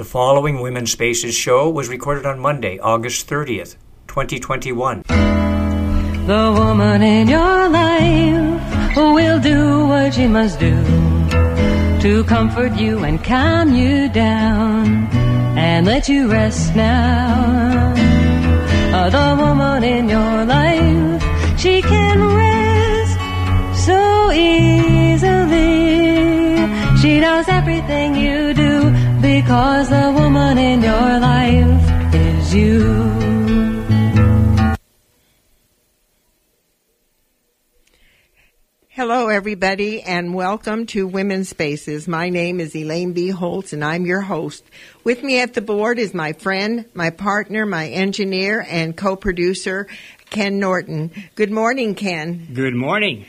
The following Women's Spaces show was recorded on Monday, August 30th, 2021. The woman in your life will do what she must do to comfort you and calm you down and let you rest now. The woman in your life, she can rest so easily. She knows everything you do because the woman in your life is you. Hello, everybody, and welcome to Women's Spaces. My name is Elaine B. Holtz, and I'm your host. With me at the board is my friend, my partner, my engineer, and co-producer, Ken Norton. Good morning, Ken. Good morning.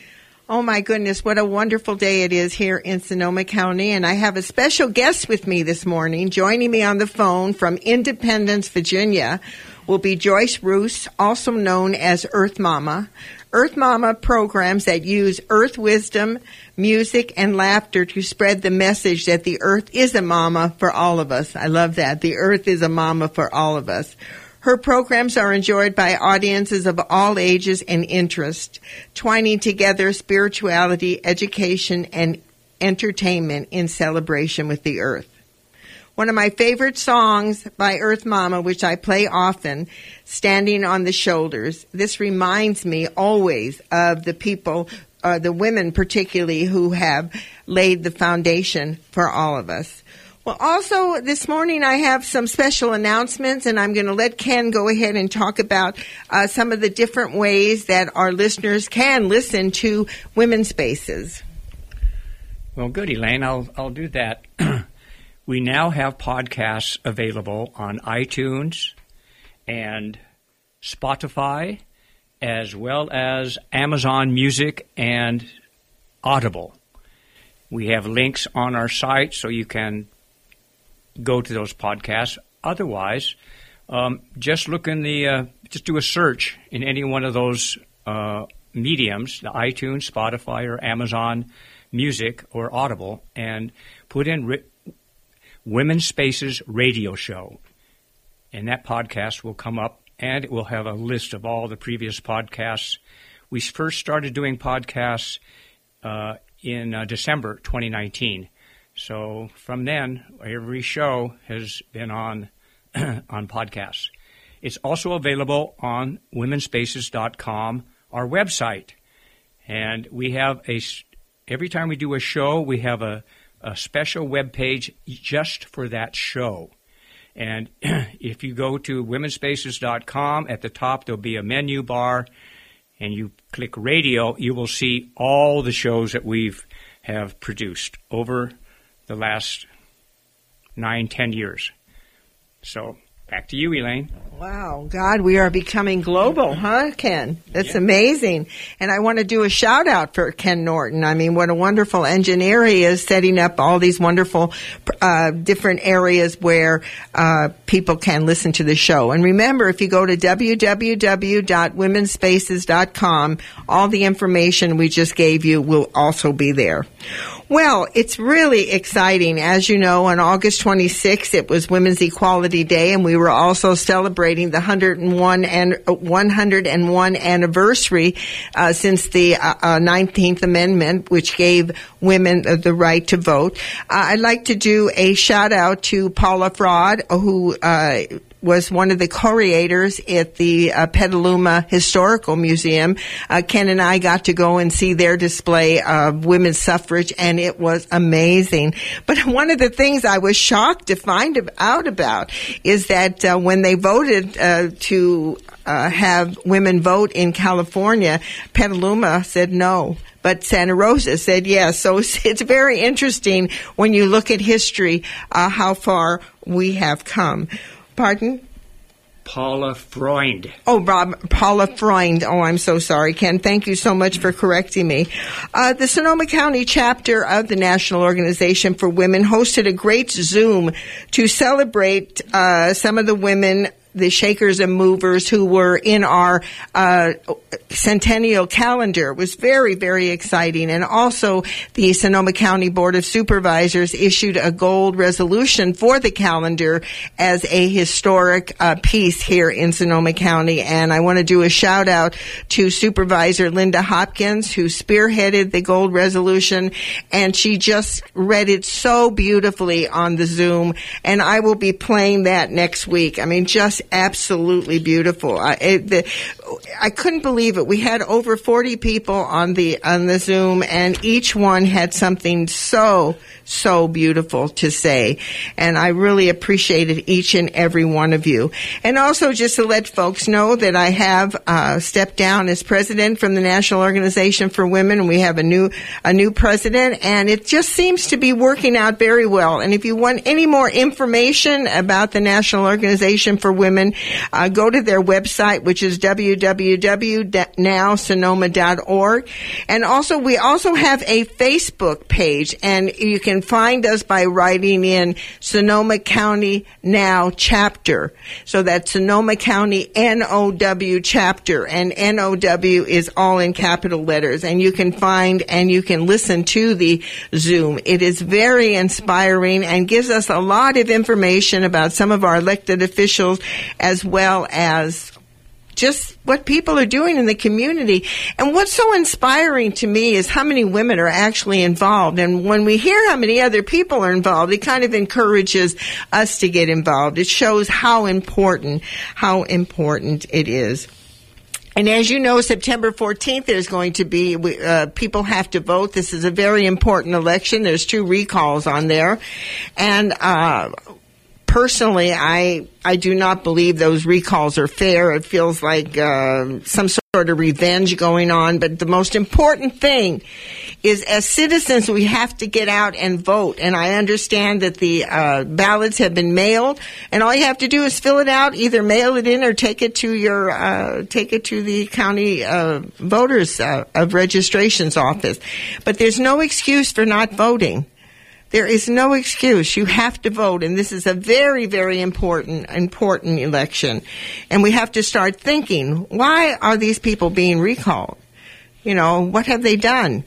Oh my goodness, what a wonderful day it is here in Sonoma County. And I have a special guest with me this morning. Joining me on the phone from Independence, Virginia will be Joyce Rouse, also known as Earth Mama. Earth Mama programs that use earth wisdom, music, and laughter to spread the message that the earth is a mama for all of us. I love that. The earth is a mama for all of us. Her programs are enjoyed by audiences of all ages and interest, twining together spirituality, education, and entertainment in celebration with the earth. One of my favorite songs by Earth Mama, which I play often, Standing on the Shoulders. This reminds me always of the people, uh, the women particularly, who have laid the foundation for all of us. Well, also this morning I have some special announcements, and I'm going to let Ken go ahead and talk about uh, some of the different ways that our listeners can listen to women's spaces. Well, good, Elaine. I'll I'll do that. we now have podcasts available on iTunes and Spotify, as well as Amazon Music and Audible. We have links on our site so you can go to those podcasts. Otherwise, um, just look in the uh, just do a search in any one of those uh, mediums, the iTunes, Spotify, or Amazon Music or Audible, and put in ri- Women's Spaces Radio Show, and that podcast will come up, and it will have a list of all the previous podcasts. We first started doing podcasts uh, in uh, December 2019. So from then, every show has been on on podcasts. It's also available on womenspaces.com, our website. And we have a every time we do a show, we have a, a special web page just for that show. And if you go to womenspaces.com, at the top there'll be a menu bar, and you click radio, you will see all the shows that we've have produced over the last nine, ten years. So back to you, Elaine. Wow, God, we are becoming global, huh, Ken? That's yeah. amazing. And I want to do a shout out for Ken Norton. I mean, what a wonderful engineer he is setting up all these wonderful uh, different areas where uh, people can listen to the show. And remember, if you go to www.womenspaces.com, all the information we just gave you will also be there. Well, it's really exciting. As you know, on August 26th, it was Women's Equality Day, and we were also celebrating the 101 and 101 anniversary uh, since the uh, 19th uh, Amendment, which gave women the right to vote. Uh, I'd like to do a shout out to Paula Fraud, who uh, was one of the curators at the uh, Petaluma Historical Museum. Uh, Ken and I got to go and see their display of women's suffrage, and it was amazing. But one of the things I was shocked to find out about is that uh, when they voted uh, to uh, have women vote in California, Petaluma said no but Santa Rosa said yes. So it's very interesting when you look at history, uh, how far we have come. Pardon? Paula Freund. Oh, Rob, Paula Freund. Oh, I'm so sorry, Ken. Thank you so much for correcting me. Uh, the Sonoma County chapter of the National Organization for Women hosted a great Zoom to celebrate uh, some of the women the Shakers and Movers who were in our uh, centennial calendar. Was very, very exciting. And also, the Sonoma County Board of Supervisors issued a gold resolution for the calendar as a historic uh, piece here in Sonoma County. And I want to do a shout out to Supervisor Linda Hopkins, who spearheaded the gold resolution, and she just read it so beautifully on the Zoom. And I will be playing that next week. I mean, just absolutely beautiful. I, it, the, I couldn't believe it. We had over 40 people on the on the Zoom, and each one had something so so beautiful to say. And I really appreciated each and every one of you. And also just to let folks know that I have uh, stepped down as president from the National Organization for Women. We have a new a new president, and it just seems to be working out very well. And if you want any more information about the National Organization for Women, uh, go to their website, which is www.nowsonoma.org. And also, we also have a Facebook page, and you can find us by writing in Sonoma County Now chapter. So that's Sonoma County NOW chapter, and NOW is all in capital letters. And you can find and you can listen to the Zoom. It is very inspiring and gives us a lot of information about some of our elected officials as well as just what people are doing in the community. And what's so inspiring to me is how many women are actually involved. And when we hear how many other people are involved, it kind of encourages us to get involved. It shows how important, how important it is. And as you know, September 14th, there's going to be, uh, people have to vote. This is a very important election. There's two recalls on there. And, uh, personally, I I do not believe those recalls are fair. It feels like uh, some sort of revenge going on. But the most important thing is, as citizens, we have to get out and vote. And I understand that the uh, ballots have been mailed, and all you have to do is fill it out, either mail it in or take it to your uh, take it to the county uh, voters uh, of registrations office. But there's no excuse for not voting. There is no excuse. You have to vote, and this is a very, very important, important election. And we have to start thinking, why are these people being recalled? You know, what have they done?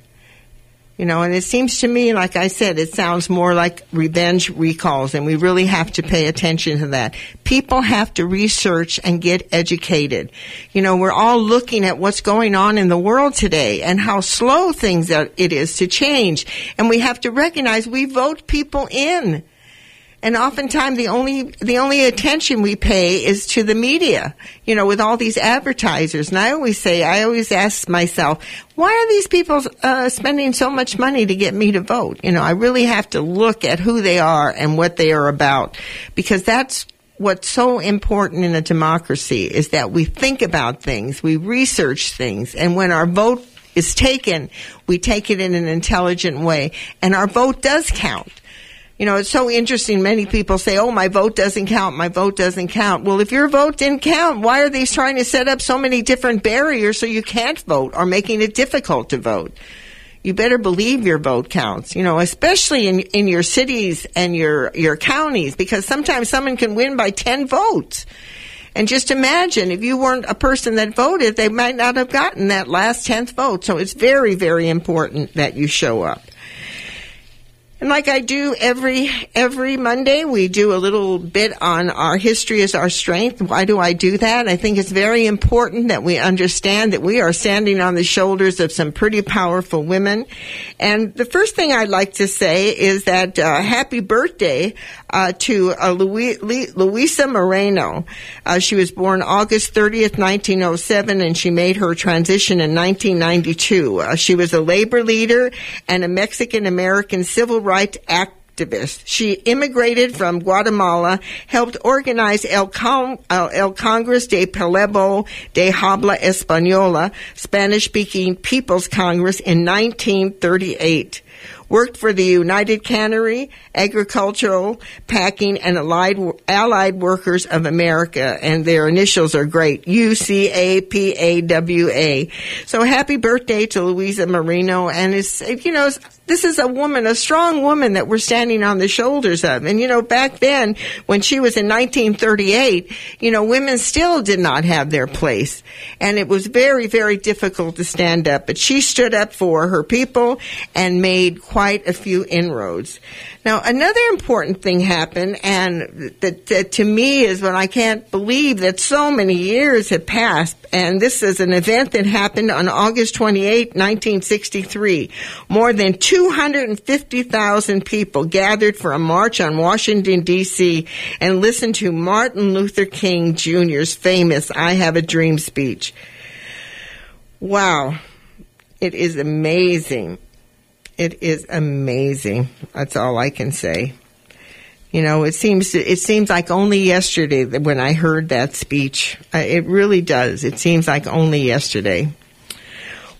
You know, and it seems to me, like I said, it sounds more like revenge recalls, and we really have to pay attention to that. People have to research and get educated. You know, we're all looking at what's going on in the world today and how slow things are, it is to change. And we have to recognize we vote people in. And oftentimes the only, the only attention we pay is to the media, you know, with all these advertisers. And I always say, I always ask myself, why are these people uh, spending so much money to get me to vote? You know, I really have to look at who they are and what they are about because that's what's so important in a democracy is that we think about things, we research things, and when our vote is taken, we take it in an intelligent way, and our vote does count. You know, it's so interesting. Many people say, oh, my vote doesn't count. My vote doesn't count. Well, if your vote didn't count, why are they trying to set up so many different barriers so you can't vote or making it difficult to vote? You better believe your vote counts, you know, especially in, in your cities and your, your counties, because sometimes someone can win by 10 votes. And just imagine if you weren't a person that voted, they might not have gotten that last 10th vote. So it's very, very important that you show up. And like I do every every Monday, we do a little bit on our history as our strength. Why do I do that? I think it's very important that we understand that we are standing on the shoulders of some pretty powerful women. And the first thing I'd like to say is that uh, happy birthday uh, to uh, Luisa Moreno. Uh, she was born August 30th, 1907, and she made her transition in 1992. Uh, she was a labor leader and a Mexican American civil rights activist. She immigrated from Guatemala, helped organize El, Con- uh, El de Pueblo de Habla Española, Spanish-speaking People's Congress in 1938. Worked for the United Cannery, Agricultural, Packing, and Allied, Allied Workers of America, and their initials are great, U-C-A-P-A-W-A. So happy birthday to Luisa Moreno, and it's, you know, this is a woman, a strong woman that we're standing on the shoulders of. And you know, back then, when she was in 1938, you know, women still did not have their place. And it was very, very difficult to stand up. But she stood up for her people and made quite a few inroads. Now, another important thing happened, and that, that, to me is when I can't believe that so many years have passed. And this is an event that happened on August 28, 1963. More than 250,000 people gathered for a march on Washington, D.C. and listened to Martin Luther King Jr.'s famous I Have a Dream speech. Wow. It is amazing. It is amazing. That's all I can say. You know, it seems it seems like only yesterday that when I heard that speech. Uh, it really does. It seems like only yesterday.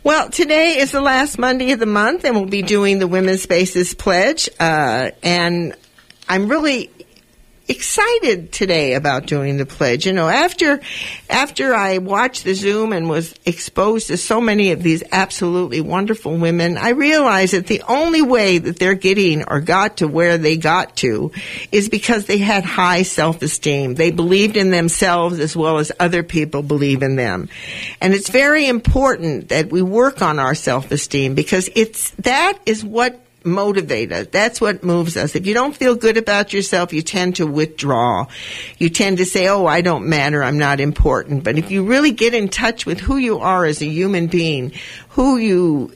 Well, today is the last Monday of the month, and we'll be doing the Women's Spaces Pledge. Uh, and I'm really excited today about doing the pledge. You know, after after I watched the Zoom and was exposed to so many of these absolutely wonderful women, I realized that the only way that they're getting or got to where they got to is because they had high self-esteem. They believed in themselves as well as other people believe in them. And it's very important that we work on our self-esteem because it's that is what motivate us. That's what moves us. If you don't feel good about yourself, you tend to withdraw. You tend to say, oh, I don't matter, I'm not important. But if you really get in touch with who you are as a human being, who you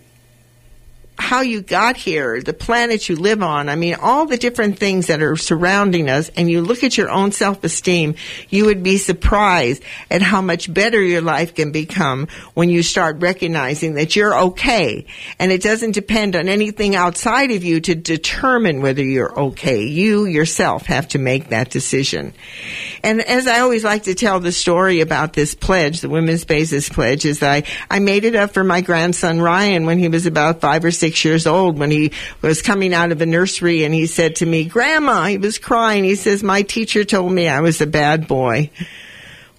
how you got here, the planet you live on. I mean, all the different things that are surrounding us, and you look at your own self esteem, you would be surprised at how much better your life can become when you start recognizing that you're okay. And it doesn't depend on anything outside of you to determine whether you're okay. You yourself have to make that decision. And as I always like to tell the story about this pledge, the Women's Spaces Pledge, is I, I made it up for my grandson Ryan when he was about five or six six years old when he was coming out of the nursery and he said to me, Grandma, he was crying. He says, my teacher told me I was a bad boy.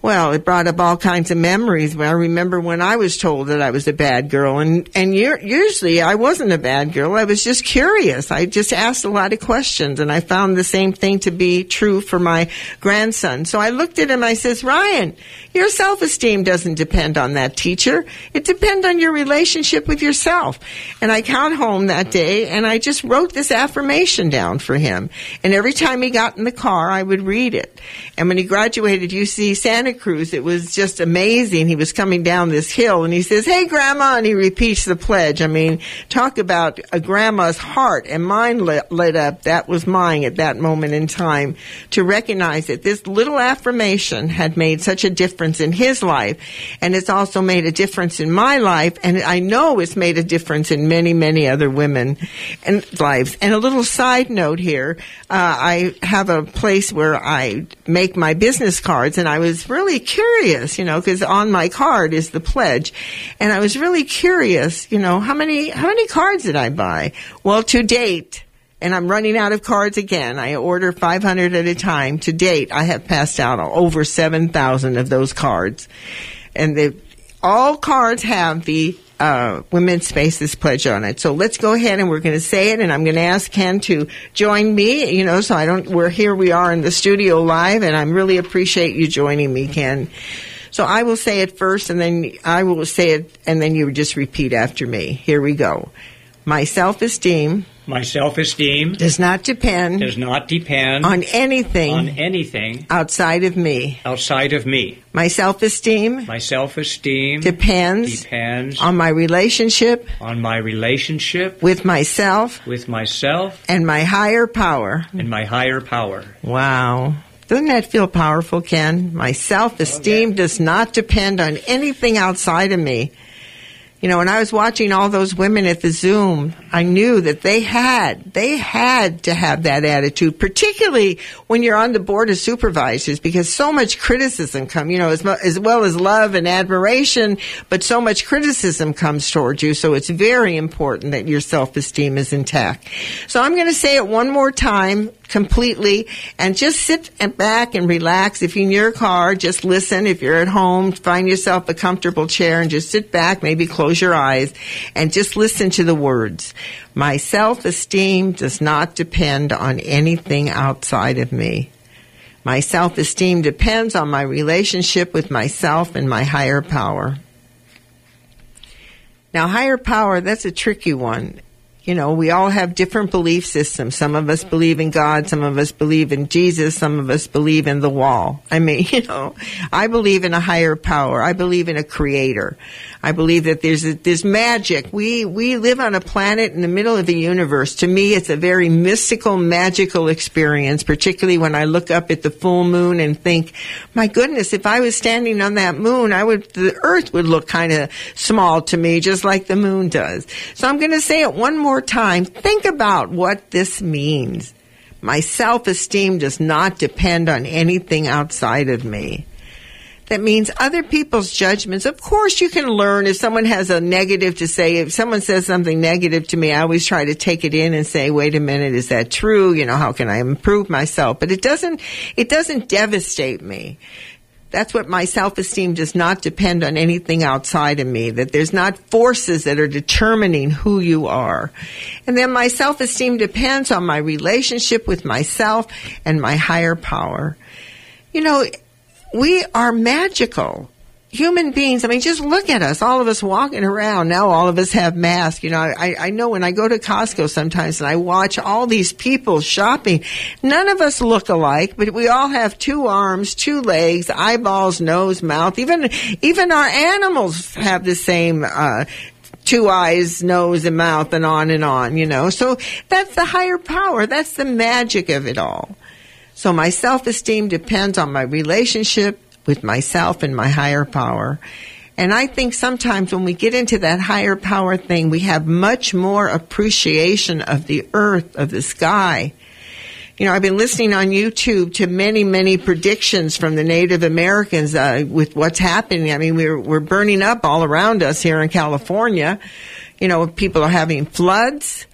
Well, it brought up all kinds of memories. I remember when I was told that I was a bad girl, and and usually I wasn't a bad girl. I was just curious. I just asked a lot of questions, and I found the same thing to be true for my grandson. So I looked at him. I says, Ryan, your self-esteem doesn't depend on that teacher. It depends on your relationship with yourself. And I got home that day, and I just wrote this affirmation down for him. And every time he got in the car, I would read it. And when he graduated UC Santa Santa Cruz. It was just amazing. He was coming down this hill and he says, Hey, grandma. And he repeats the pledge. I mean, talk about a grandma's heart and mind lit, lit up. That was mine at that moment in time to recognize that this little affirmation had made such a difference in his life. And it's also made a difference in my life. And I know it's made a difference in many, many other women and lives. And a little side note here. Uh, I have a place where I make my business cards and I was really really curious, you know, because on my card is the pledge, and I was really curious, you know, how many how many cards did I buy? Well, to date, and I'm running out of cards again. I order 500 at a time. To date, I have passed out over 7,000 of those cards, and the all cards have the uh, Women's Spaces pledge on it. So let's go ahead and we're going to say it, and I'm going to ask Ken to join me. You know, so I don't. We're here. We are in the studio live, and I really appreciate you joining me, Ken. So I will say it first, and then I will say it, and then you just repeat after me. Here we go. My self esteem my self esteem does not depend does not depend on anything on anything outside of me. Outside of me. My self esteem my self esteem depends depends on my relationship on my relationship with myself with myself and my higher power and my higher power. Wow. Doesn't that feel powerful, Ken? My self esteem okay. Oh, does not depend on anything outside of me. You know, when I was watching all those women at the Zoom, I knew that they had, they had to have that attitude, particularly when you're on the board of supervisors, because so much criticism come, you know, as, as well as love and admiration, but so much criticism comes towards you. So it's very important that your self-esteem is intact. So I'm going to say it one more time completely and just sit back and relax. If you're in your car, just listen. If you're at home, find yourself a comfortable chair and just sit back, maybe close your eyes and just listen to the words. My self-esteem does not depend on anything outside of me. My self-esteem depends on my relationship with myself and my higher power. Now, higher power, that's a tricky one you know, we all have different belief systems. Some of us believe in God, some of us believe in Jesus, some of us believe in the wall. I mean, you know, I believe in a higher power. I believe in a creator. I believe that there's there's magic. We we live on a planet in the middle of the universe. To me, it's a very mystical, magical experience. Particularly when I look up at the full moon and think, my goodness, if I was standing on that moon, I would the Earth would look kind of small to me, just like the moon does. So I'm going to say it one more time. Think about what this means. My self esteem does not depend on anything outside of me. That means other people's judgments. Of course, you can learn if someone has a negative to say. If someone says something negative to me, I always try to take it in and say, wait a minute, is that true? You know, how can I improve myself? But it doesn't, it doesn't devastate me. That's what my self-esteem does not depend on anything outside of me, that there's not forces that are determining who you are. And then my self-esteem depends on my relationship with myself and my higher power. You know, we are magical human beings. I mean, just look at us, all of us walking around. Now all of us have masks. You know, I, I know when I go to Costco sometimes and I watch all these people shopping, none of us look alike, but we all have two arms, two legs, eyeballs, nose, mouth. Even, even our animals have the same, uh, two eyes, nose, and mouth, and on and on, you know. So that's the higher power. That's the magic of it all. So my self-esteem depends on my relationship with myself and my higher power. And I think sometimes when we get into that higher power thing, we have much more appreciation of the earth, of the sky. You know, I've been listening on YouTube to many, many predictions from the Native Americans uh, with what's happening. I mean, we're we're burning up all around us here in California. You know, people are having floods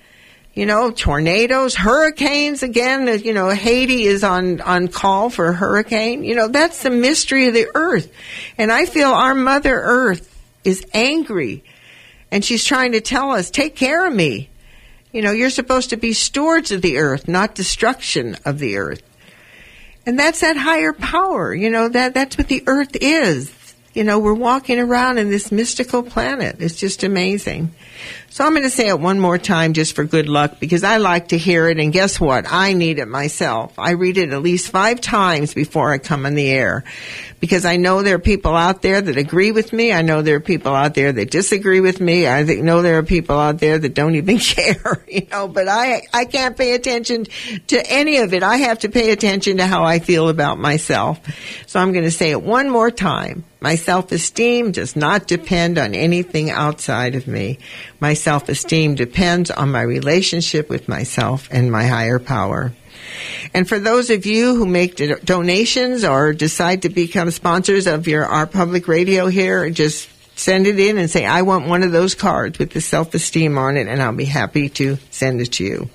you know, tornadoes, hurricanes again, you know, Haiti is on, on call for a hurricane. You know, that's the mystery of the earth. And I feel our mother earth is angry and she's trying to tell us, take care of me. You know, you're supposed to be stewards of the earth, not destruction of the earth. And that's that higher power. You know, that, that's what the earth is. You know, we're walking around in this mystical planet. It's just amazing. So I'm going to say it one more time just for good luck because I like to hear it. And guess what? I need it myself. I read it at least five times before I come on the air because I know there are people out there that agree with me. I know there are people out there that disagree with me. I know there are people out there that don't even care, you know, but I, I can't pay attention to any of it. I have to pay attention to how I feel about myself. So I'm going to say it one more time. My self-esteem does not depend on anything outside of me. My self-esteem depends on my relationship with myself and my higher power. And for those of you who make donations or decide to become sponsors of your our public radio here, just send it in and say, I want one of those cards with the self-esteem on it, and I'll be happy to send it to you.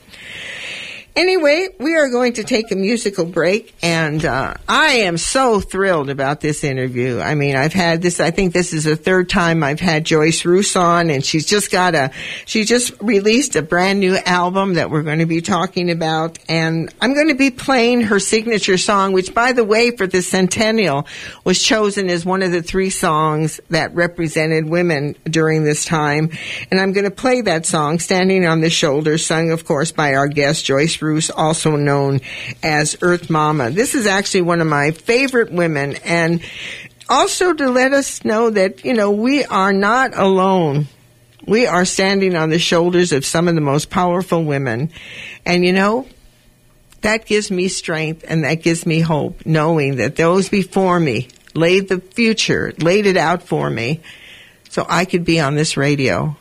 Anyway, we are going to take a musical break, and uh, I am so thrilled about this interview. I mean, I've had this. I think this is the third time I've had Joyce Rouse on, and she's just got a. She just released a brand new album that we're going to be talking about, and I'm going to be playing her signature song, which, by the way, for the centennial, was chosen as one of the three songs that represented women during this time. And I'm going to play that song, "Standing on the Shoulder," sung, of course, by our guest Joyce Bruce, also known as Earth Mama. This is actually one of my favorite women and also to let us know that, you know, we are not alone. We are standing on the shoulders of some of the most powerful women. And you know, that gives me strength and that gives me hope, knowing that those before me laid the future, laid it out for me so I could be on this radio.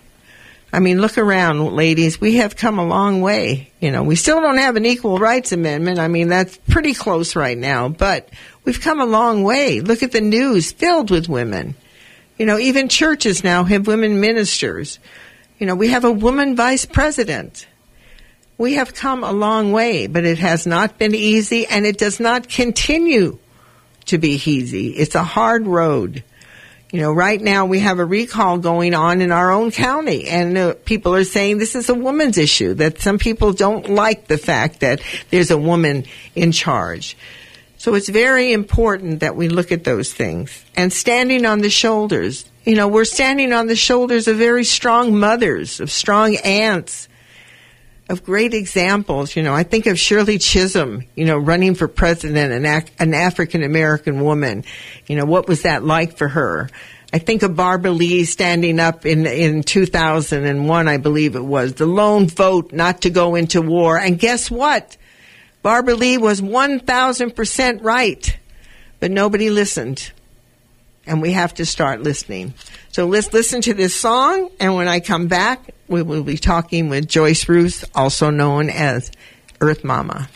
I mean, look around, ladies. We have come a long way. You know, we still don't have an equal rights amendment. I mean, that's pretty close right now, but we've come a long way. Look at the news filled with women. You know, even churches now have women ministers. You know, we have a woman vice president. We have come a long way, but it has not been easy and it does not continue to be easy. It's a hard road. You know, right now we have a recall going on in our own county, and uh, people are saying this is a woman's issue, that some people don't like the fact that there's a woman in charge. So it's very important that we look at those things. And standing on the shoulders, you know, we're standing on the shoulders of very strong mothers, of strong aunts, of great examples. You know, I think of Shirley Chisholm, you know, running for president, an, ac- an African American woman. You know, what was that like for her? I think of Barbara Lee standing up in, in 2001, I believe it was, the lone vote not to go into war. And guess what? Barbara Lee was 1000% right, but nobody listened. And we have to start listening. So let's listen to this song, and when I come back, we will be talking with Joyce Ruth, also known as Earth Mama.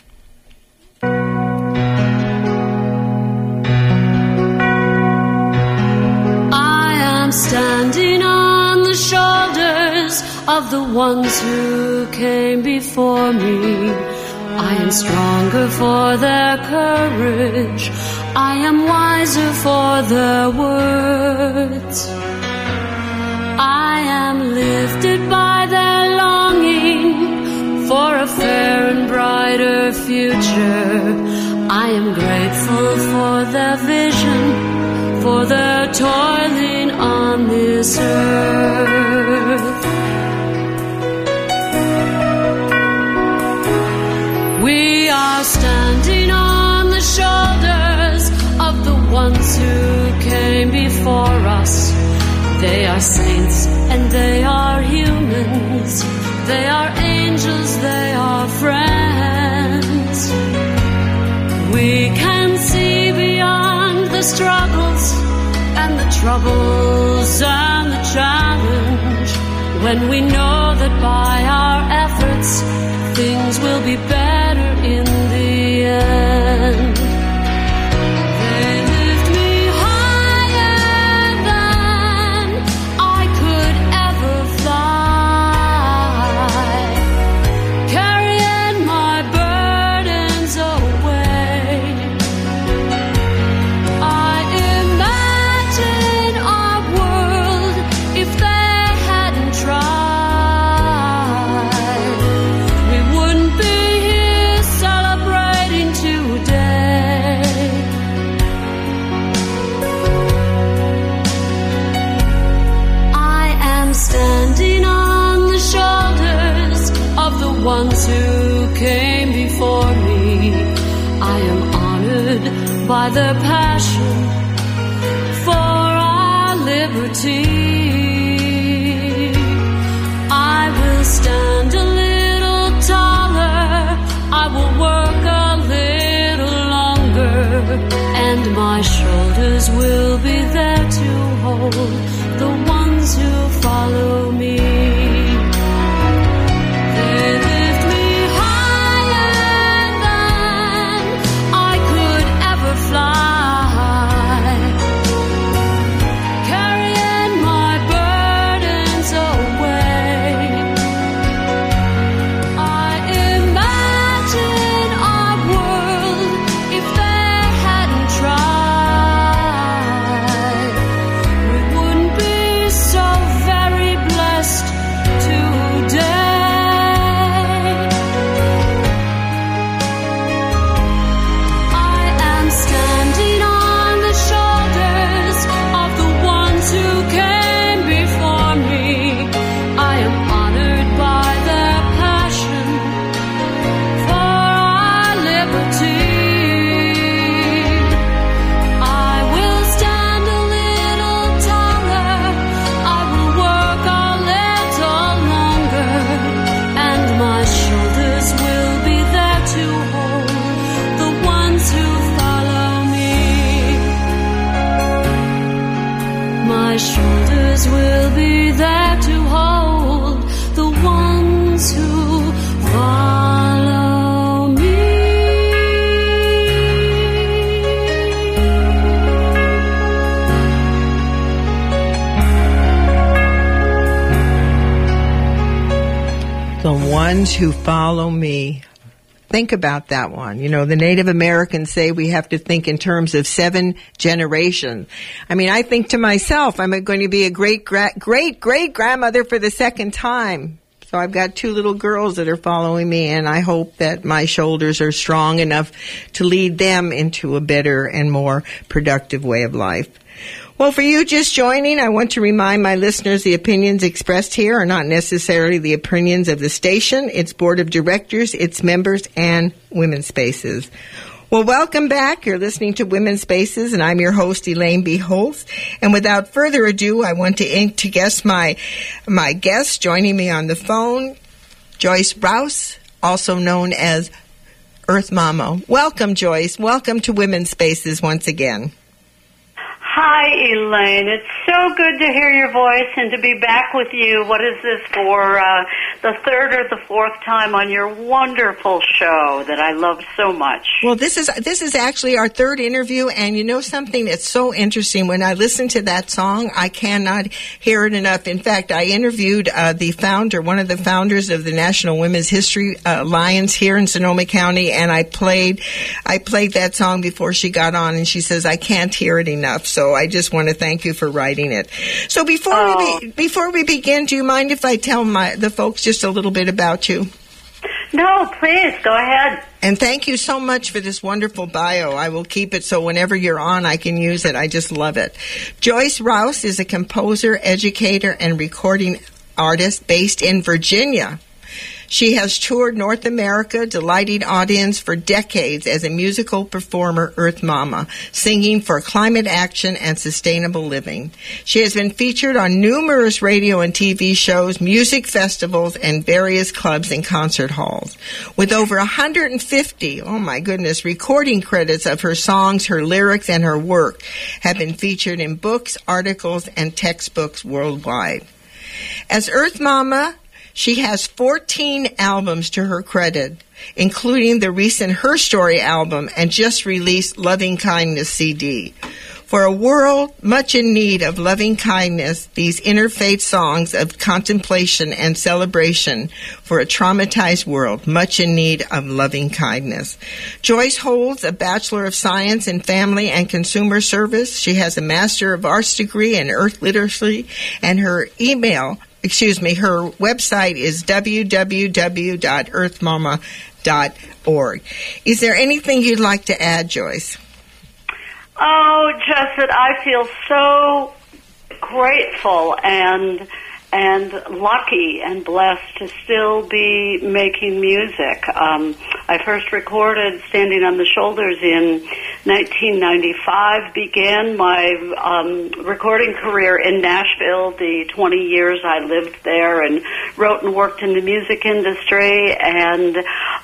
I am standing on the shoulders of the ones who came before me. I am stronger for their courage. I am wiser for their words. I am lifted by their longing for a fair and brighter future. I am grateful for their vision, for their toiling on this earth. We are standing on the shoulders of the ones who came before us. They are saints and they are humans. They are angels, they are friends. We can see beyond the struggles and the troubles and the challenge when we know that by our who follow me. Think about that one. You know, the Native Americans say we have to think in terms of seven generations. I mean, I think to myself, I'm going to be a great, great, great grandmother for the second time. So I've got two little girls that are following me, and I hope that my shoulders are strong enough to lead them into a better and more productive way of life. Well, for you just joining, I want to remind my listeners the opinions expressed here are not necessarily the opinions of the station, its board of directors, its members, and Women's Spaces. Well, welcome back. You're listening to Women's Spaces, and I'm your host, Elaine B. Holtz. And without further ado, I want to, to guess my, my guest joining me on the phone, Joyce Rouse, also known as Earth Mama. Welcome, Joyce. Welcome to Women's Spaces once again. Hi, Elaine. It's so good to hear your voice and to be back with you. What is this for uh, the third or the fourth time on your wonderful show that I love so much? Well, this is this is actually our third interview, and you know something that's so interesting. When I listen to that song, I cannot hear it enough. In fact, I interviewed uh, the founder, one of the founders of the National Women's History uh, Alliance here in Sonoma County, and I played I played that song before she got on, and she says I can't hear it enough. So I just want to thank you for writing it. So before Oh. we be, oh. before we begin, do you mind if I tell my the folks just a little bit about you? No, please go ahead. And thank you so much for this wonderful bio. I will keep it so whenever you're on, I can use it. I just love it. Joyce Rouse is a composer, educator, and recording artist based in Virginia. She has toured North America, delighting audience for decades as a musical performer, Earth Mama, singing for climate action and sustainable living. She has been featured on numerous radio and TV shows, music festivals, and various clubs and concert halls. With over 150, oh my goodness, recording credits of her songs, her lyrics, and her work have been featured in books, articles, and textbooks worldwide. As Earth Mama, she has 14 albums to her credit, including the recent Her Story album and just released Loving Kindness CD. For a world much in need of loving kindness, these interfaith songs of contemplation and celebration for a traumatized world much in need of loving kindness. Joyce holds a Bachelor of Science in Family and Consumer Service. She has a Master of Arts degree in Earth Literacy, and her email excuse me, her website is www.earthmama.org. Is there anything you'd like to add, Joyce? Oh, just that I feel so grateful and and lucky and blessed to still be making music. Um, I first recorded Standing on the Shoulders in 1995, began my um, recording career in Nashville, the 20 years I lived there and wrote and worked in the music industry and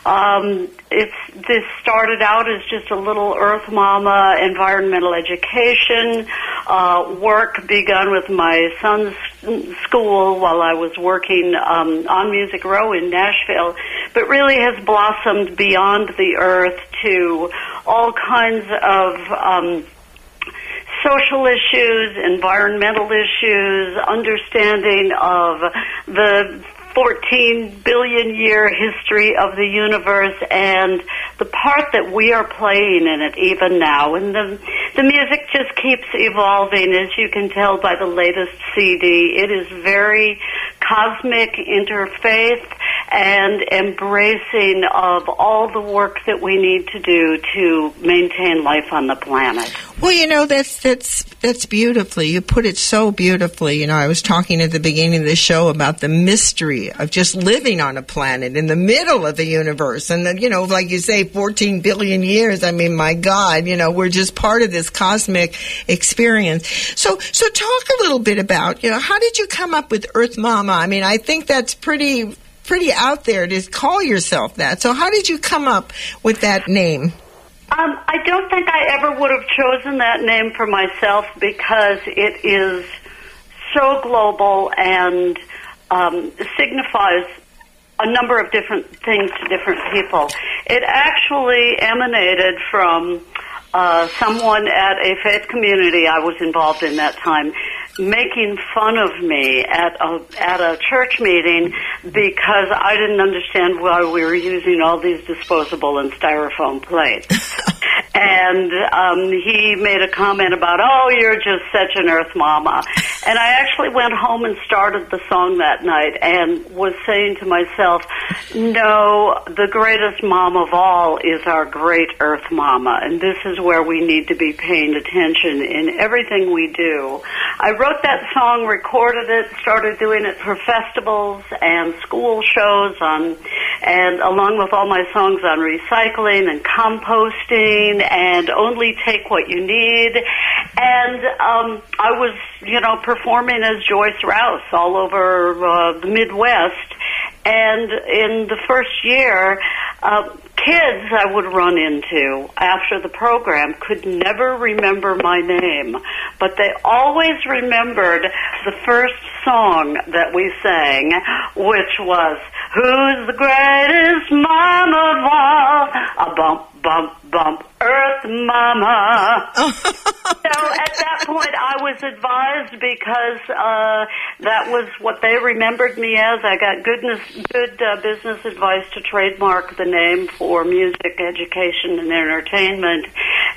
um, it's this started out as just a little Earth Mama environmental education uh, work begun with my son's school while I was working um, on Music Row in Nashville, but really has blossomed beyond the earth to all kinds of um, social issues, environmental issues, understanding of the 14 billion year history of the universe and the part that we are playing in it even now. And the, the music just keeps evolving as you can tell by the latest CD. It is very cosmic interfaith and embracing of all the work that we need to do to maintain life on the planet. Well, you know that's that's that's beautifully. You put it so beautifully. You know, I was talking at the beginning of the show about the mystery of just living on a planet in the middle of the universe, and you know, like you say, 14 billion years. I mean, my God, you know, we're just part of this cosmic experience. So, so talk a little bit about you know, how did you come up with Earth Mama? I mean, I think that's pretty pretty out there to call yourself that. So, how did you come up with that name? Um, I don't think I ever would have chosen that name for myself because it is so global and um, signifies a number of different things to different people. It actually emanated from uh, someone at a faith community I was involved in that time making fun of me at a at a church meeting because I didn't understand why we were using all these disposable and styrofoam plates. and um, he made a comment about, "Oh, you're just such an Earth Mama." And I actually went home and started the song that night and was saying to myself, "No, the greatest mom of all is our great Earth Mama, and this is where we need to be paying attention in everything we do." I wrote that song, recorded it, started doing it for festivals and school shows on, and along with all my songs on recycling and composting and only take what you need. And um, I was, you know, performing as Joyce Rouse all over uh, the Midwest. And in the first year, uh, kids I would run into after the program could never remember my name, but they always remembered the first song that we sang, which was Who's the greatest mom of all? A bump, bump, bump, Earth Mama. so at that point, I was advised because uh, that was what they remembered me as. I got goodness, good uh, business advice to trademark the name for music education and entertainment,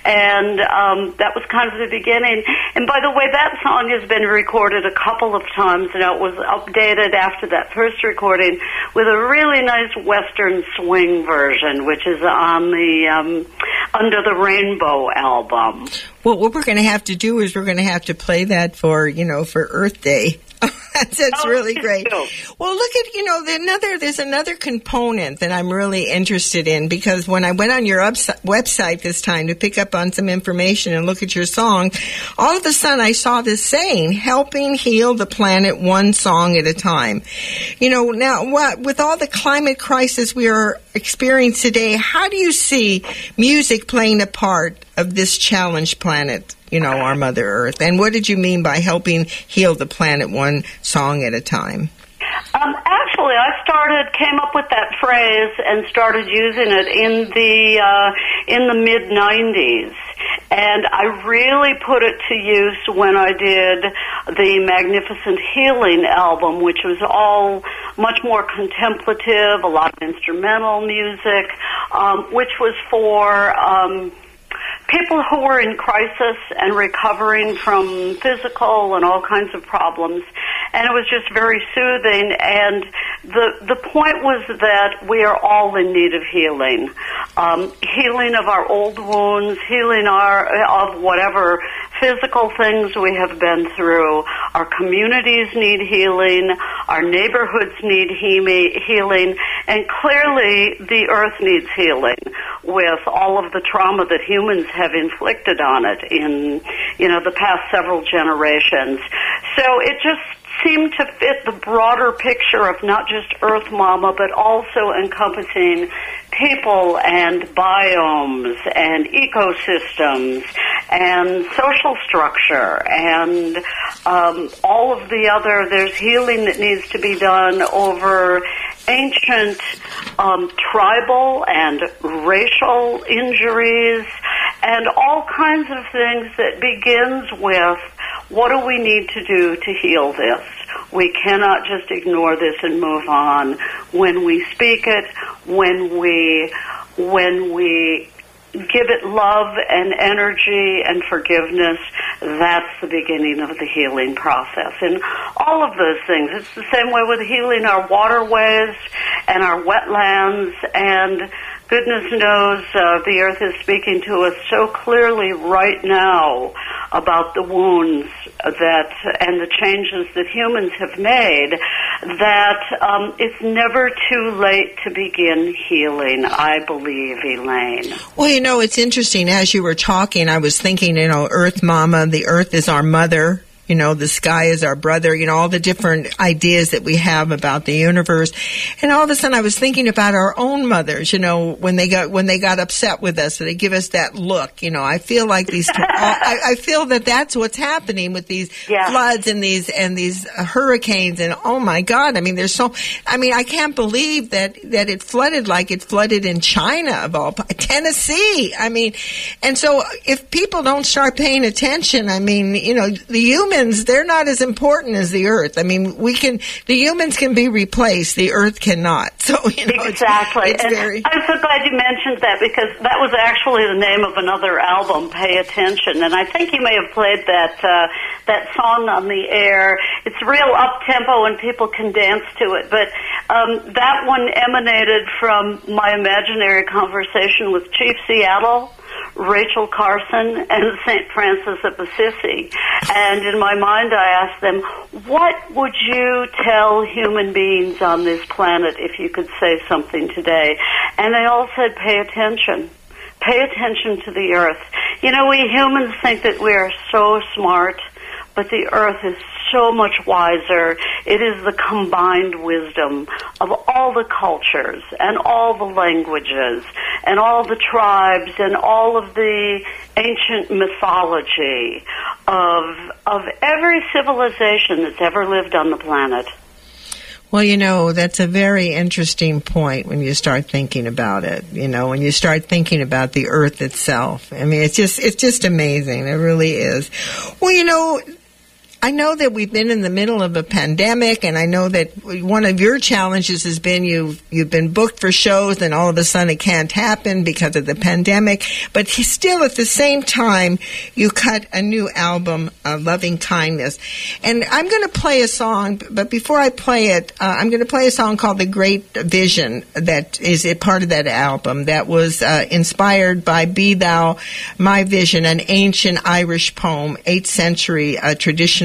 and um, that was kind of the beginning. And by the way, that song has been recorded a couple of times, and it was updated after that first recording with a really nice Western swing version, which is on the um, Under the Rainbow album. Well, what we're going to have to do is we're going to have to play that for you know for Earth Day. that's, really great. Well, look at you know the another there's another component that I'm really interested in because when I went on your ups- website this time to pick up on some information and look at your song, all of a sudden I saw this saying, "Helping heal the planet one song at a time." You know, now what with all the climate crisis we are experiencing today, how do you see music playing a part of this challenged planet? You know, our Mother Earth. And what did you mean by helping heal the planet one song at a time? Um, actually, I started came up with that phrase and started using it in the uh, in the mid '90s, and I really put it to use when I did the Magnificent Healing album, which was all much more contemplative, a lot of instrumental music, um, which was for. Um, people who were in crisis and recovering from physical and all kinds of problems and it was just very soothing. And the the point was that we are all in need of healing. Um, healing of our old wounds healing our of whatever physical things we have been through. Our communities need healing. Our neighborhoods need he- healing. And clearly the earth needs healing with all of the trauma that humans have inflicted on it in you know the past several generations. So it just seemed to fit the broader picture of not just earth mama but also encompassing people and biomes and ecosystems and social structure and um, all of the other there's healing that needs to be done over ancient um, tribal and racial injuries and all kinds of things that begins with what do we need to do to heal this? We cannot just ignore this and move on. When we speak it, when we when we give it love and energy and forgiveness, that's the beginning of the healing process. And all of those things. It's the same way with healing our waterways and our wetlands and goodness knows uh, the earth is speaking to us so clearly right now about the wounds that and the changes that humans have made that um, it's never too late to begin healing i believe elaine Well, you know, it's interesting. As you were talking, I was thinking, you know, Earth Mama, the Earth is our mother. You know, the sky is our brother, you know, all the different ideas that we have about the universe. And all of a sudden I was thinking about our own mothers, you know, when they got, when they got upset with us, and they give us that look, you know, I feel like these, I, I feel that that's what's happening with these Yeah. floods and these, and these hurricanes and oh my God, I mean, there's so, I mean, I can't believe that, that it flooded like it flooded in China of all, Tennessee. I mean, and so if people don't start paying attention, I mean, you know, the humans, they're not as important as the earth. I mean, we can, the humans can be replaced, the earth cannot. So, you know, it's- Exactly. It's, and very, I'm so glad you mentioned that because that was actually the name of another album, Pay Attention. And I think you may have played that uh, that song on the air. It's real up tempo and people can dance to it. But um, that one emanated from my imaginary conversation with Chief Seattle. Rachel Carson and St. Francis of Assisi. And in my mind, I asked them, what would you tell human beings on this planet if you could say something today? And they all said, pay attention. Pay attention to the earth. You know, we humans think that we are so smart, but the earth is so much wiser. It is the combined wisdom of all the cultures and all the languages and all the tribes and all of the ancient mythology of of every civilization that's ever lived on the planet. Well, you know, that's a very interesting point when you start thinking about it. You know, when you start thinking about the earth itself. I mean, it's just, it's just amazing. It really is. Well, you know, I know that we've been in the middle of a pandemic, and I know that one of your challenges has been you've you've been booked for shows, and all of a sudden it can't happen because of the pandemic. But still, at the same time, you cut a new album, uh, "Loving Kindness," and I'm going to play a song. But before I play it, uh, I'm going to play a song called "The Great Vision" that is a part of that album. That was uh, inspired by "Be Thou My Vision," an ancient Irish poem, 8th century uh,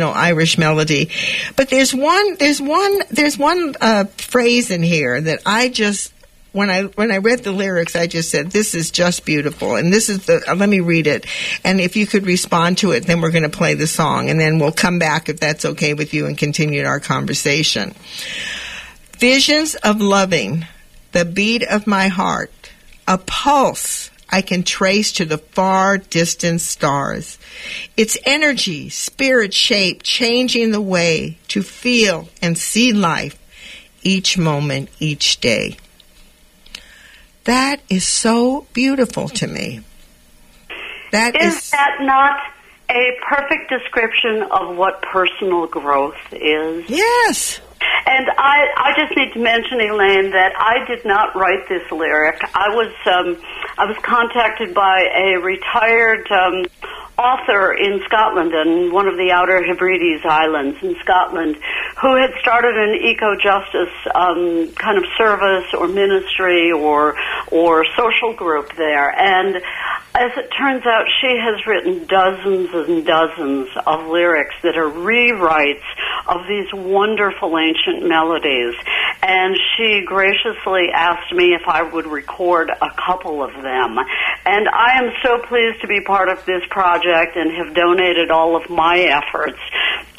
traditional Irish melody. But there's one, there's one, there's one uh, phrase in here that I just when I when I read the lyrics, I just said, "This is just beautiful." And this is the. Uh, let me read it, and if you could respond to it, then we're going to play the song, and then we'll come back if that's okay with you and continue our conversation. Visions of loving, the beat of my heart, a pulse I can trace to the far distant stars. Its energy, spirit shape, changing the way to feel and see life each moment, each day. That is so beautiful to me. That Is is, that not a perfect description of what personal growth is? yes. And I, I just need to mention, Elaine, that I did not write this lyric. I was, um, I was contacted by a retired um, author in Scotland, and one of the Outer Hebrides Islands in Scotland, who had started an eco-justice um, kind of service or ministry or or social group there. And as it turns out, she has written dozens and dozens of lyrics that are rewrites of these wonderful ancient melodies. And she graciously asked me if I would record a couple of them. And I am so pleased to be part of this project and have donated all of my efforts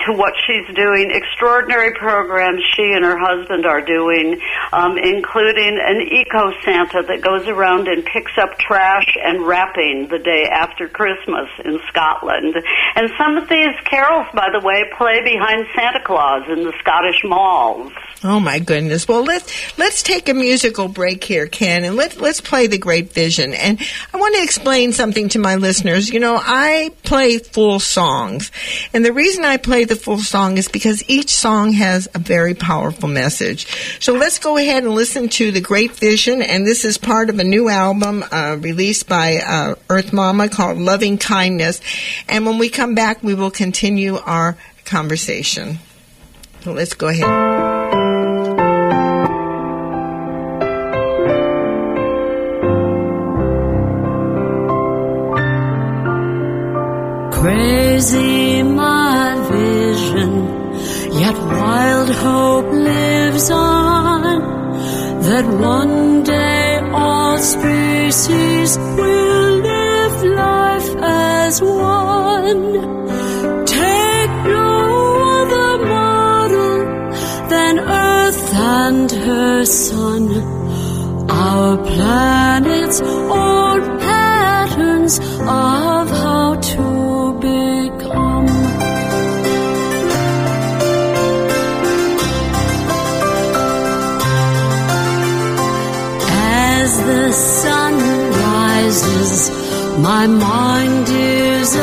to what she's doing. Extraordinary programs she and her husband are doing, um, including an eco Santa that goes around and picks up trash and wrapping the day after Christmas in Scotland. And some of these carols, by the way, play behind Santa Claus in the Scottish malls. Oh my goodness. Well, let's let's take a musical break here, Ken, and let let's play the Great Vision. And I want to explain something to my listeners. You know, I play full songs, and the reason I play the full song is because each song has a very powerful message. So let's go ahead and listen to the Great Vision, and this is part of a new album uh, released by uh, Earth Mama called Loving Kindness. And when we come back, we will continue our conversation. So let's go ahead. Crazy hope lives on that one day all species will live life as one. Take no other model than Earth and her sun. Our planet's old patterns of how to be. Rises, my mind is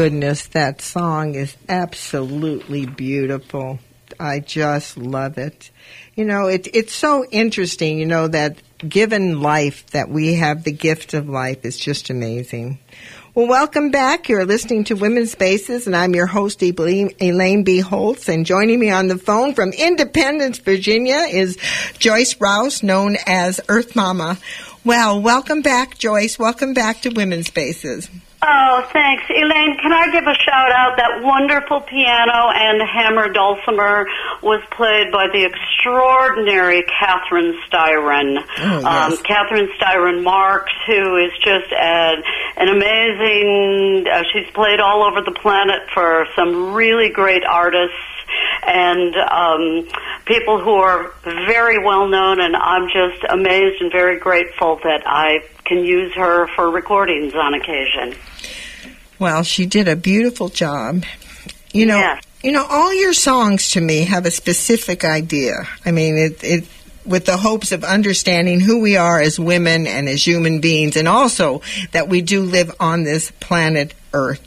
goodness, that song is absolutely beautiful. I just love it. You know, it, it's so interesting, you know, that given life, that we have the gift of life is just amazing. Well, welcome back. You're listening to Women's Spaces, and I'm your host, Elaine Elaine B. Holtz. And joining me on the phone from Independence, Virginia, is Joyce Rouse, known as Earth Mama. Well, welcome back, Joyce. Welcome back to Women's Spaces. Oh, thanks. Elaine, can I give a shout out? That wonderful piano and hammer dulcimer was played by the extraordinary Catherine Styron. Oh, yes. um, Catherine Styron Marks, who is just an, an amazing, uh, she's played all over the planet for some really great artists and um, people who are very well known, and I'm just amazed and very grateful that I can use her for recordings on occasion. Well, she did a beautiful job. You know, Yes. you know, all your songs to me have a specific idea. I mean, it, it with the hopes of understanding who we are as women and as human beings, and also that we do live on this planet Earth.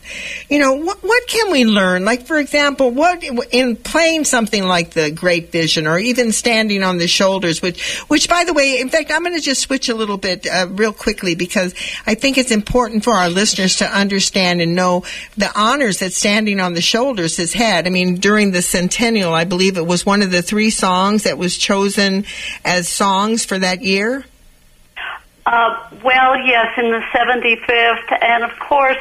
You know, what, what can we learn? Like, for example, what in playing something like the Great Vision, or even standing on the shoulders, which, which, by the way, in fact, I'm going to just switch a little bit uh, real quickly because I think it's important for our listeners to understand and know the honors that Standing on the Shoulders has had. I mean, during the centennial, I believe it was one of the three songs that was chosen as songs for that year. Uh, well, yes, in the 75th, and of course,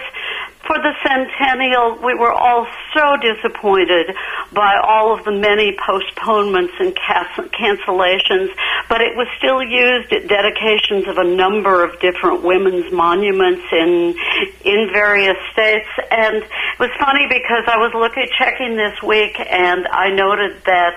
for the centennial, we were all so disappointed by all of the many postponements and cancellations, but it was still used at dedications of a number of different women's monuments in in various states. And it was funny because I was looking checking this week, and I noted that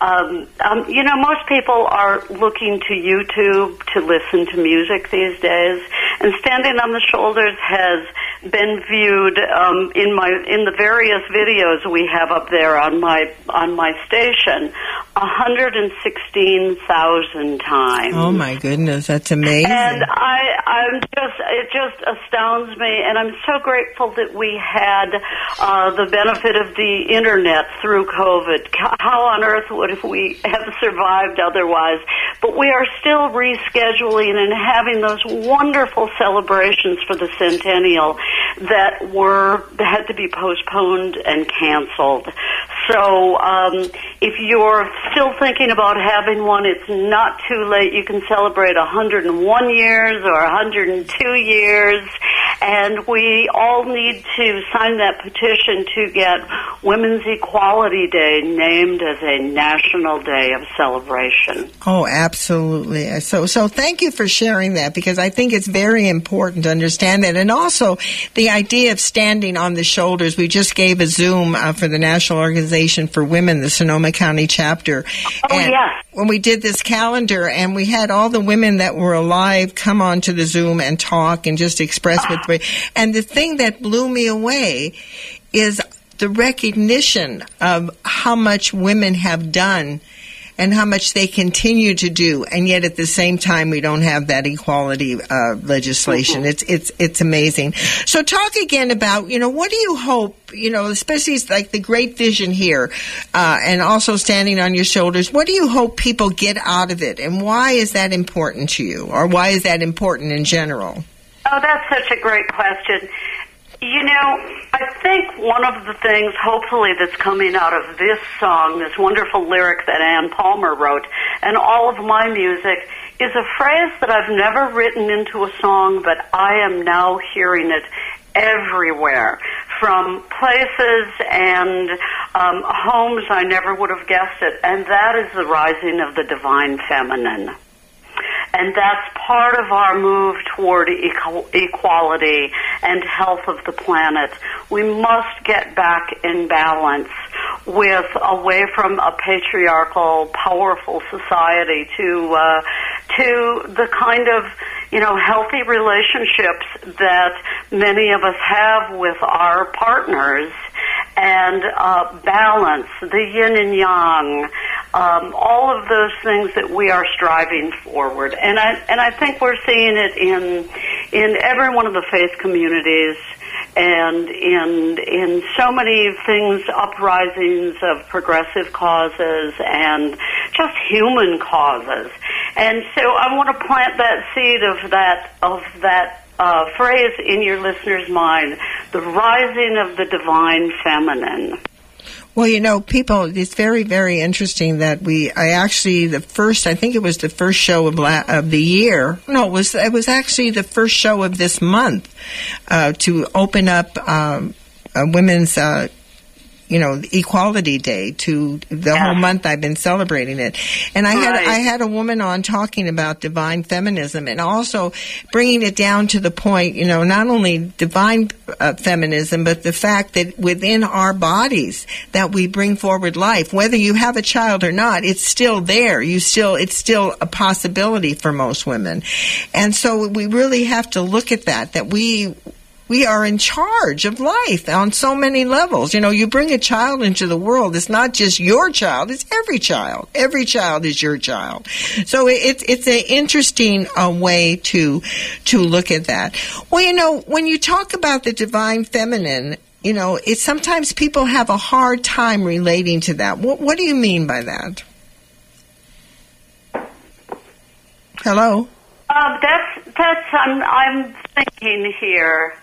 um, um, you know, most people are looking to YouTube to listen to music these days, and Standing on the Shoulders has been viewed um, in my in the various videos we have up there on my on my station, 116,000 times. Oh my goodness, that's amazing. And I, I'm just, it just astounds me, and I'm so grateful that we had uh, the benefit of the internet through COVID. How on earth would we have survived otherwise? But we are still rescheduling and having those wonderful celebrations for the centennial that were had to be postponed and canceled. So um, if you're still thinking about having one, it's not too late. You can celebrate 101 years or 102 years, and we all need to sign that petition to get Women's Equality Day named as a national day of celebration. Oh, absolutely. So, so thank you for sharing that because I think it's very important to understand that, and also the idea of standing on the shoulders. We just gave a Zoom uh, for the National Organization for Women, the Sonoma County chapter. Oh, and yes. When we did this calendar, and we had all the women that were alive come onto the Zoom and talk and just express what they. And the thing that blew me away is the recognition of how much women have done and how much they continue to do, and yet at the same time we don't have that equality uh, legislation. It's it's it's amazing. So talk again about you know what do you hope you know especially like the great vision here, uh, and also standing on your shoulders. What do you hope people get out of it, and why is that important to you, or why is that important in general? Oh, that's such a great question. You know, I think one of the things, hopefully, that's coming out of this song, this wonderful lyric that Ann Palmer wrote, and all of my music, is a phrase that I've never written into a song, but I am now hearing it everywhere from places and um, homes I never would have guessed it, and that is the rising of the divine feminine. And that's part of our move toward equal- equality and health of the planet. We must get back in balance with away from a patriarchal, powerful society to uh, to the kind of you know healthy relationships that many of us have with our partners and uh, balance, the yin and yang, um, all of those things that we are striving forward. And I and I think we're seeing it in in every one of the faith communities and in in so many things uprisings of progressive causes and just human causes and so I want to plant that seed of that of that uh, phrase in your listener's mind the rising of the divine feminine Well, you know, people, it's very, very interesting that we, I actually, the first, I think it was the first show of, la- of the year. No, it was, it was actually the first show of this month, uh, to open up, um, women's, uh, you know, Equality Day to the Yeah. whole month I've been celebrating it. And I had, I had a woman on talking about divine feminism and also bringing it down to the point, you know, not only divine uh, feminism, but the fact that within our bodies that we bring forward life, whether you have a child or not, it's still there. You still, it's still a possibility for most women. And so we really have to look at that, that we, we are in charge of life on so many levels. You know, you bring a child into the world. It's not just your child; it's every child. Every child is your child. So it's it's an interesting uh, way to to look at that. Well, you know, when you talk about the divine feminine. You know, it's sometimes people have a hard time relating to that. What, what do you mean by that? Hello. Um, that's that's I'm I'm thinking here.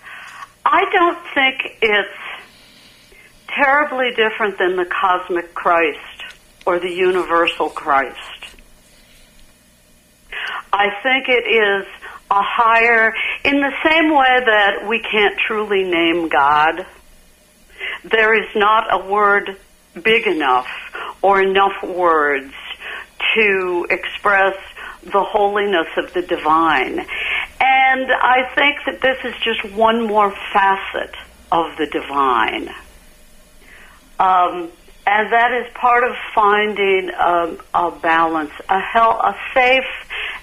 I don't think it's terribly different than the cosmic Christ or the universal Christ. I think it is a higher. In the same way that we can't truly name God, there is not a word big enough or enough words to express the holiness of the divine. And I think that this is just one more facet of the divine. Um, and that is part of finding a, a balance, a, hel- a safe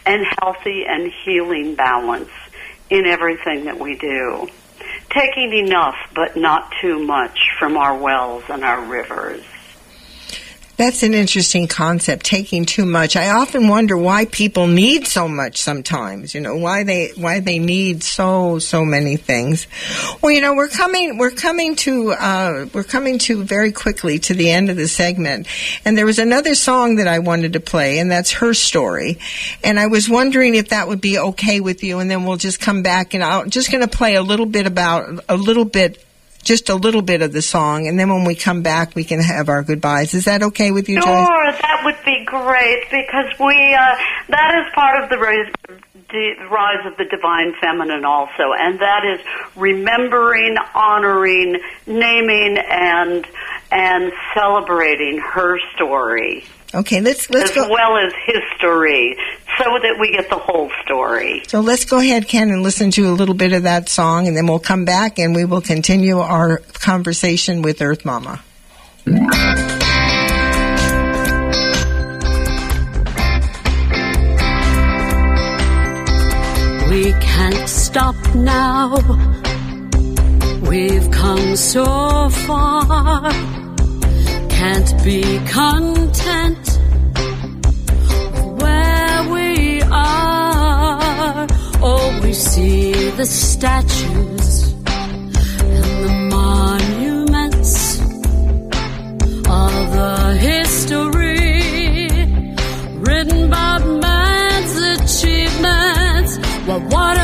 and healthy and healing balance in everything that we do. Taking enough, but not too much from our wells and our rivers. That's an interesting concept, taking too much. I often wonder why people need so much sometimes, you know, why they, why they need so, so many things. Well, you know, we're coming, we're coming to, uh, we're coming to very quickly to the end of the segment. And there was another song that I wanted to play, and that's her story. And I was wondering if that would be okay with you, and then we'll just come back and I'm just going to play a little bit about, a little bit just a little bit of the song, and then when we come back, we can have our goodbyes. Is that okay with you, Joyce? Sure, that would be great because we uh, that is part of the rise, the rise of the divine feminine also, and that is remembering, honoring, naming, and and celebrating her story Okay, let's let's as go. well as history, so that we get the whole story. So let's go ahead, Ken, and listen to a little bit of that song, and then we'll come back and we will continue our conversation with Earth Mama. We can't stop now. We've come so far. Can't be content where we are. Oh, we see the statues and the monuments of the history written by man's achievements. Well, what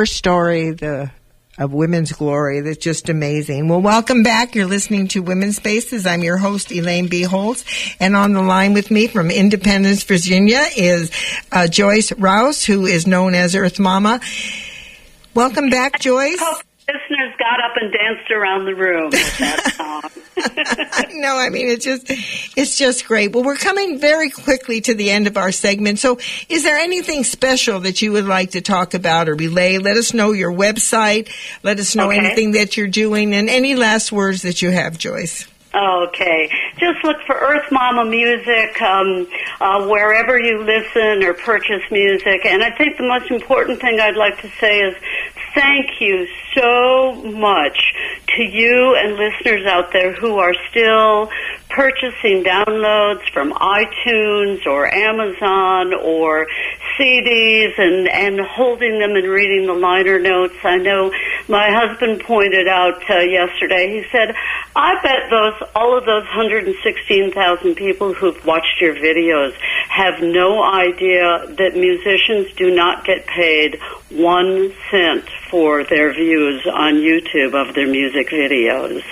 Her story, the of women's glory, that's just amazing. Well, welcome back. You're listening to Women's Spaces. I'm your host, Elaine B. Holtz, and on the line with me from Independence, Virginia, is uh, Joyce Rouse, who is known as Earth Mama. Welcome back, Joyce. Listeners got up and danced around the room with that song. no, I mean it's just it's just great. Well, we're coming very quickly to the end of our segment. So, is there anything special that you would like to talk about or relay? Let us know your website. Let us know Okay. anything that you're doing and any last words that you have, Joyce. Okay. Just look for Earth Mama music um, uh, wherever you listen or purchase music. And I think the most important thing I'd like to say is thank you so much to you and listeners out there who are still purchasing downloads from iTunes or Amazon or CDs and, and holding them and reading the liner notes. I know my husband pointed out uh, yesterday, he said, I bet those, all of those 116,000 people who've watched your videos have no idea that musicians do not get paid one cent for their views on YouTube of their music videos.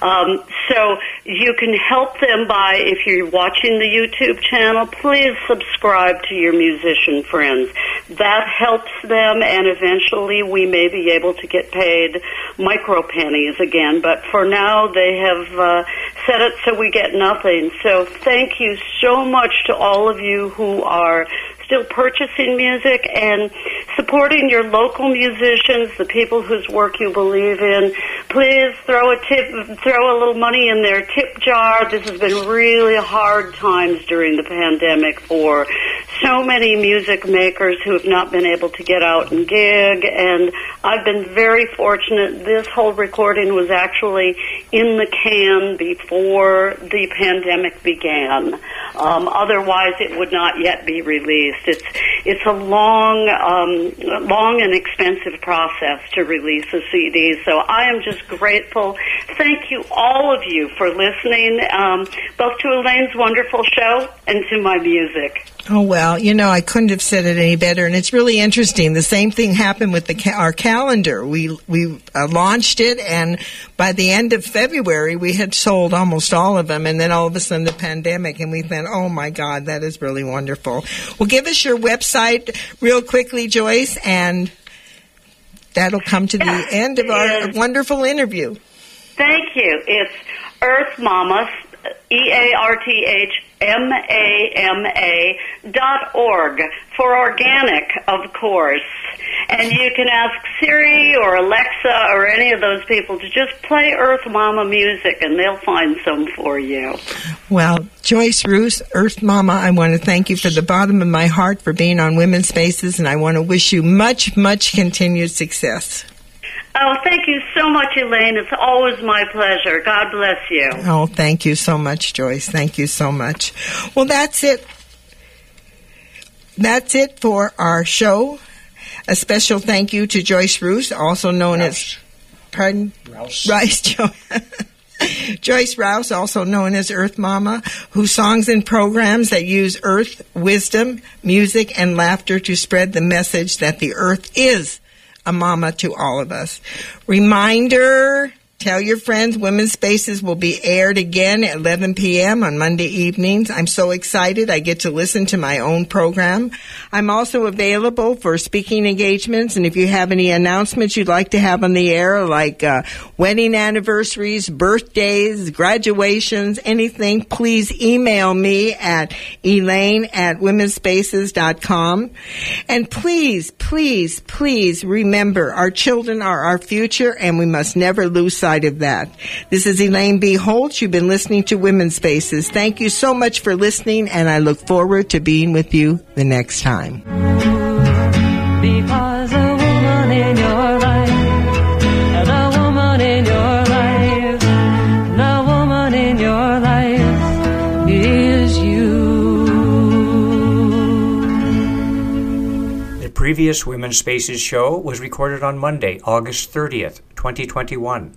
Um, so you can help them by, if you're watching the YouTube channel, please subscribe to your musician friends. that helps them, and eventually we may be able to get paid micro pennies again. But for now, they have uh, set it so we get nothing. So thank you so much to all of you who are still purchasing music and supporting your local musicians, the people whose work you believe in. Please throw a tip, throw a little money in their tip jar. This has been really hard times during the pandemic for so many music makers who have not been able to get out and gig and I've been very fortunate. This whole recording was actually in the can before the pandemic began. Um, otherwise, it would not yet be released. It's it's a long, um, long and expensive process to release a CD. So I am just grateful. Thank you, all of you, for listening, um, both to Elaine's wonderful show and to my music. Oh well, you know I couldn't have said it any better, and it's really interesting. The same thing happened with the ca- our calendar. We we uh, launched it, and by the end of February, we had sold almost all of them, and then all of a sudden the pandemic, and we thought, oh my God, that is really wonderful. Well, give us your website real quickly, Joyce, and that'll come to the end of our wonderful interview. Thank you. It's Earth Mama, E A R T H M A M A dot org for organic, of course. And you can ask Siri or Alexa or any of those people to just play Earth Mama music and they'll find some for you. Well, Joyce Roos, Earth Mama, I want to thank you from the bottom of my heart for being on Women's Spaces, and I want to wish you much, much continued success. Oh, thank you so much, Elaine. It's always my pleasure. God bless you. Oh, thank you so much, Joyce. Thank you so much. Well, that's it. That's it for our show. A special thank you to Joyce Roos, also known as, pardon? Rouse. Rice Jo- Joyce Rouse, also known as Earth Mama, whose songs and programs that use earth, wisdom, music, and laughter to spread the message that the earth is a mama to all of us. Reminder, tell your friends Women's Spaces will be aired again at 11 p.m. on Monday evenings. I'm so excited I get to listen to my own program. I'm also available for speaking engagements and if you have any announcements you'd like to have on the air like uh, wedding anniversaries, birthdays, graduations, anything, please email me at elaine at womensspaces.com. And please, please, please remember our children are our future and we must never lose sight of that. This is Elaine B. Holtz. You've been listening to Women's Spaces. Thank you so much for listening and I look forward to being with you the next time. Because a woman in your life, the woman in your life, the woman in your life is you. The previous Women's Spaces show was recorded on Monday, August 30th, 2021.